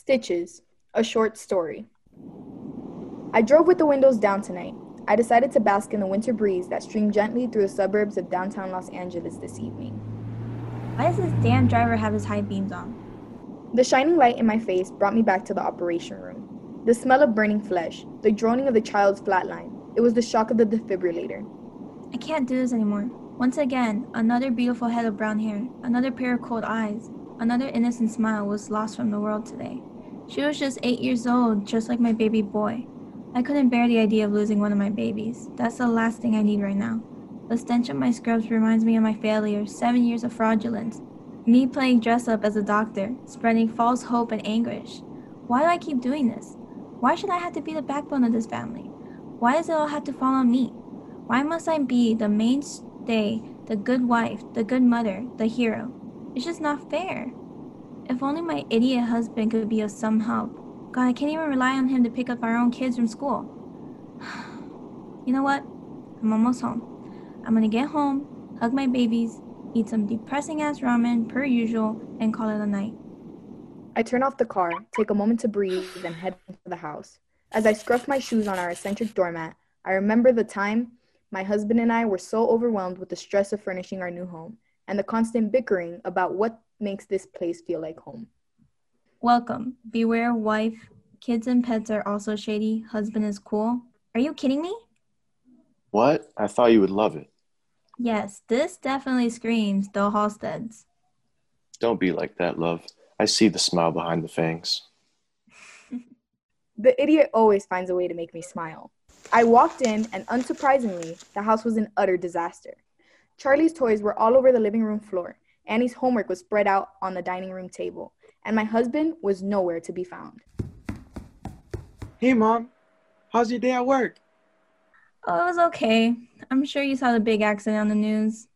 Stitches, a short story. I drove with the windows down tonight. I decided to bask in the winter breeze that streamed gently through the suburbs of downtown Los Angeles this evening. Why does this damn driver have his high beams on? The shining light in my face brought me back to the operation room. The smell of burning flesh, the droning of the child's flatline. It was the shock of the defibrillator. I can't do this anymore. Once again, another beautiful head of brown hair, another pair of cold eyes, another innocent smile was lost from the world today. She was just eight years old, just like my baby boy. I couldn't bear the idea of losing one of my babies. That's the last thing I need right now. The stench of my scrubs reminds me of my failure, seven years of fraudulence. Me playing dress up as a doctor, spreading false hope and anguish. Why do I keep doing this? Why should I have to be the backbone of this family? Why does it all have to fall on me? Why must I be the mainstay, the good wife, the good mother, the hero? It's just not fair. If only my idiot husband could be of some help. God, I can't even rely on him to pick up our own kids from school. you know what? I'm almost home. I'm gonna get home, hug my babies, eat some depressing ass ramen per usual, and call it a night. I turn off the car, take a moment to breathe, and head into the house. As I scruff my shoes on our eccentric doormat, I remember the time my husband and I were so overwhelmed with the stress of furnishing our new home and the constant bickering about what makes this place feel like home. Welcome. Beware, wife. Kids and pets are also shady. Husband is cool. Are you kidding me? What? I thought you would love it. Yes, this definitely screams the Halsteads. Don't be like that, love. I see the smile behind the fangs. the idiot always finds a way to make me smile. I walked in, and unsurprisingly, the house was an utter disaster. Charlie's toys were all over the living room floor. Annie's homework was spread out on the dining room table, and my husband was nowhere to be found. Hey, Mom. How's your day at work? Oh, it was okay. I'm sure you saw the big accident on the news.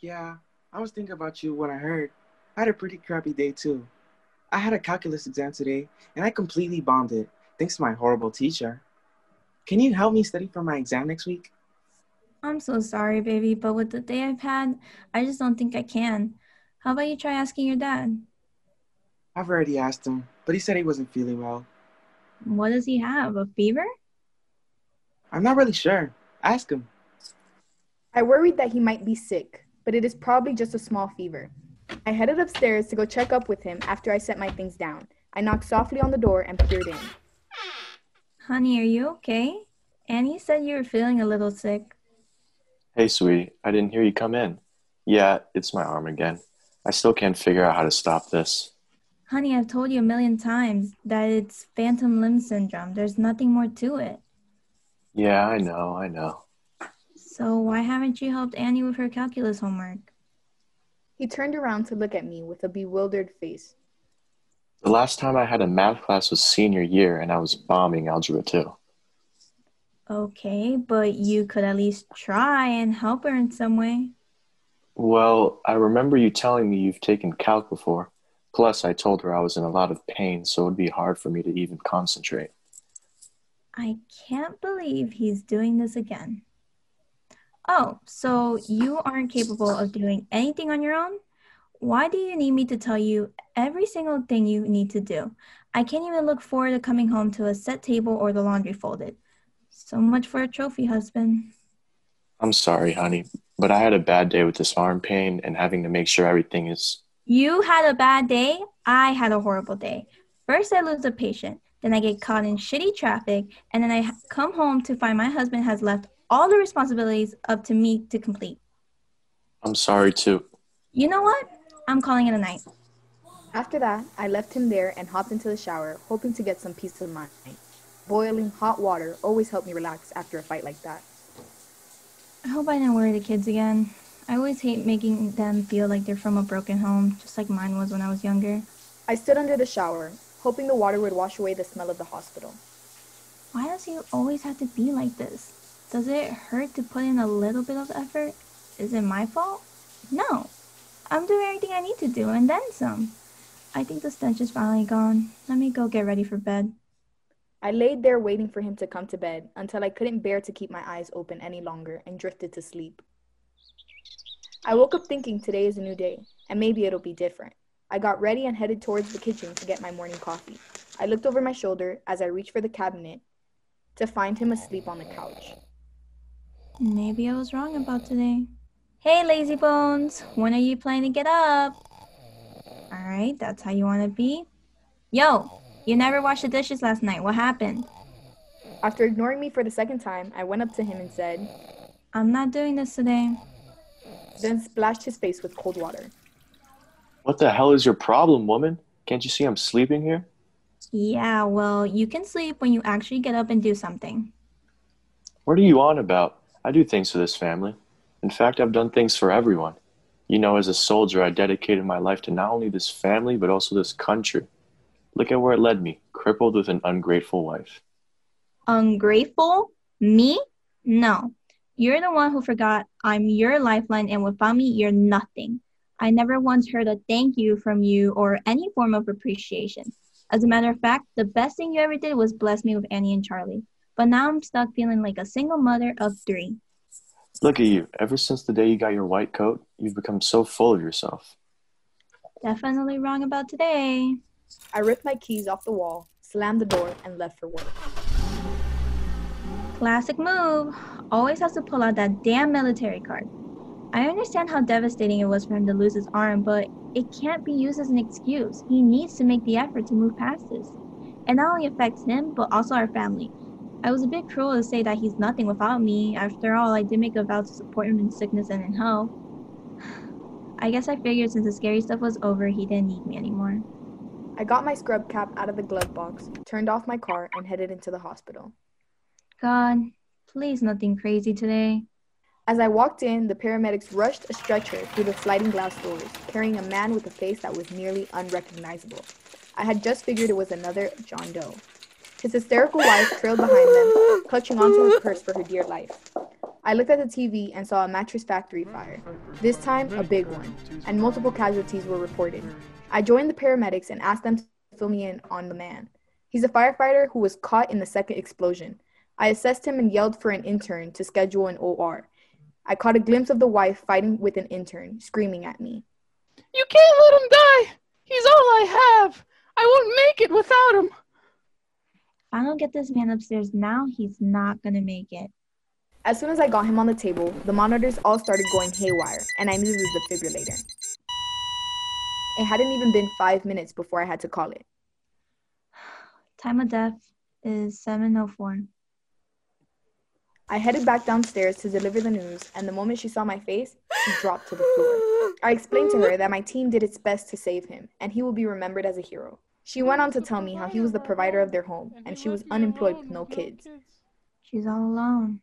Yeah, I was thinking about you when I heard. I had a pretty crappy day, too. I had a calculus exam today, and I completely bombed it, thanks to my horrible teacher. Can you help me study for my exam next week? I'm so sorry, baby, but with the day I've had, I just don't think I can. How about you try asking your dad? I've already asked him, but he said he wasn't feeling well. What does he have? A fever? I'm not really sure. Ask him. I worried that he might be sick, but it is probably just a small fever. I headed upstairs to go check up with him after I set my things down. I knocked softly on the door and peered in. Honey, are you okay? Annie said you were feeling a little sick. Hey, sweetie, I didn't hear you come in. Yeah, it's my arm again. I still can't figure out how to stop this. Honey, I've told you a million times that it's phantom limb syndrome. There's nothing more to it. Yeah, I know, I know. So, why haven't you helped Annie with her calculus homework? He turned around to look at me with a bewildered face. The last time I had a math class was senior year, and I was bombing Algebra 2. Okay, but you could at least try and help her in some way. Well, I remember you telling me you've taken calc before. Plus, I told her I was in a lot of pain, so it would be hard for me to even concentrate. I can't believe he's doing this again. Oh, so you aren't capable of doing anything on your own? Why do you need me to tell you every single thing you need to do? I can't even look forward to coming home to a set table or the laundry folded. So much for a trophy husband. I'm sorry, honey, but I had a bad day with this arm pain and having to make sure everything is. You had a bad day. I had a horrible day. First, I lose a patient. Then I get caught in shitty traffic. And then I come home to find my husband has left all the responsibilities up to me to complete. I'm sorry, too. You know what? I'm calling it a night. After that, I left him there and hopped into the shower, hoping to get some peace of mind. Boiling hot water always helped me relax after a fight like that. I hope I didn't worry the kids again. I always hate making them feel like they're from a broken home, just like mine was when I was younger. I stood under the shower, hoping the water would wash away the smell of the hospital. Why does he always have to be like this? Does it hurt to put in a little bit of effort? Is it my fault? No. I'm doing everything I need to do and then some. I think the stench is finally gone. Let me go get ready for bed. I laid there waiting for him to come to bed until I couldn't bear to keep my eyes open any longer and drifted to sleep. I woke up thinking today is a new day and maybe it'll be different. I got ready and headed towards the kitchen to get my morning coffee. I looked over my shoulder as I reached for the cabinet to find him asleep on the couch. Maybe I was wrong about today. Hey, lazy bones, when are you planning to get up? Alright, that's how you want to be. Yo, you never washed the dishes last night. What happened? After ignoring me for the second time, I went up to him and said, I'm not doing this today. then splashed his face with cold water. What the hell is your problem, woman? Can't you see I'm sleeping here? Yeah, well, you can sleep when you actually get up and do something. What are you on about? I do things for this family. In fact, I've done things for everyone. You know, as a soldier, I dedicated my life to not only this family, but also this country. Look at where it led me, crippled with an ungrateful wife. Ungrateful? Me? No. You're the one who forgot I'm your lifeline, and without me, you're nothing. I never once heard a thank you from you or any form of appreciation. As a matter of fact, the best thing you ever did was bless me with Annie and Charlie. But now I'm stuck feeling like a single mother of three. Look at you. Ever since the day you got your white coat, you've become so full of yourself. Definitely wrong about today. I ripped my keys off the wall, slammed the door, and left for work. Classic move. Always has to pull out that damn military card. I understand how devastating it was for him to lose his arm, but it can't be used as an excuse. He needs to make the effort to move past this. It not only affects him, but also our family. I was a bit cruel to say that he's nothing without me. After all, I did make a vow to support him in sickness and in health. I guess I figured since the scary stuff was over, he didn't need me anymore. I got my scrub cap out of the glove box, turned off my car, and headed into the hospital. God, please nothing crazy today. As I walked in, the paramedics rushed a stretcher through the sliding glass doors, carrying a man with a face that was nearly unrecognizable. I had just figured it was another John Doe. His hysterical wife trailed behind them, clutching onto her purse for her dear life. I looked at the TV and saw a mattress factory fire, this time a big one, and multiple casualties were reported. I joined the paramedics and asked them to fill me in on the man. He's a firefighter who was caught in the second explosion. I assessed him and yelled for an intern to schedule an OR. I caught a glimpse of the wife fighting with an intern, screaming at me. You can't let him die. He's all I have. I won't make it without him. If I don't get this man upstairs now, he's not gonna make it. As soon as I got him on the table, the monitors all started going haywire, and I needed a defibrillator. It hadn't even been five minutes before I had to call it. Time of death is 7.04. I headed back downstairs to deliver the news, and the moment she saw my face, she dropped to the floor. I explained to her that my team did its best to save him, and he will be remembered as a hero. She went on to tell me how he was the provider of their home, and she was unemployed with no kids. She's all alone.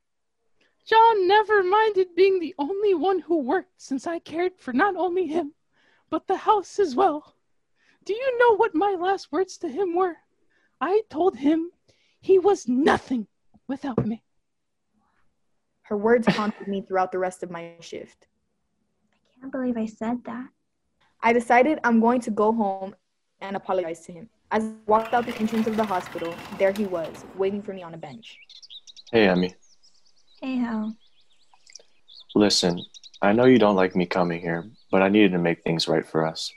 John never minded being the only one who worked since I cared for not only him, but the house as well. Do you know what my last words to him were? I told him he was nothing without me. Her words haunted me throughout the rest of my shift. I can't believe I said that. I decided I'm going to go home and apologize to him. As I walked out the entrance of the hospital, there he was, waiting for me on a bench. Hey, Emmy. Hey, Hal. Listen, I know you don't like me coming here, but I needed to make things right for us.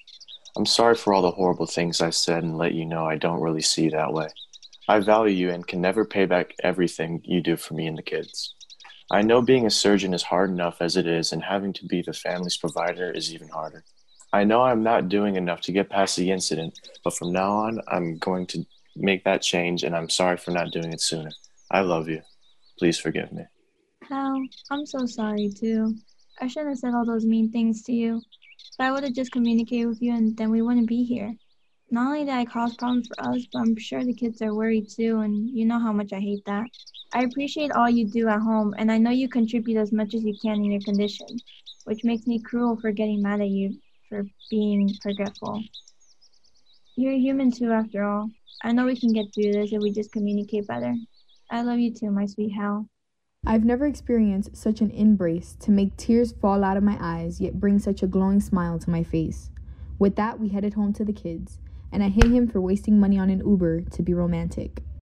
I'm sorry for all the horrible things I said and let you know I don't really see you that way. I value you and can never pay back everything you do for me and the kids. I know being a surgeon is hard enough as it is, and having to be the family's provider is even harder. I know I'm not doing enough to get past the incident, but from now on, I'm going to make that change, and I'm sorry for not doing it sooner. I love you. Please forgive me. Hal, I'm so sorry too. I shouldn't have said all those mean things to you. If I would have just communicated with you, and then we wouldn't be here. Not only did I cause problems for us, but I'm sure the kids are worried too, and you know how much I hate that. I appreciate all you do at home, and I know you contribute as much as you can in your condition, which makes me cruel for getting mad at you for being forgetful. You're human too, after all. I know we can get through this if we just communicate better. I love you too, my sweet Hal. I've never experienced such an embrace to make tears fall out of my eyes, yet bring such a glowing smile to my face. With that, we headed home to the kids, and I hit him for wasting money on an Uber to be romantic.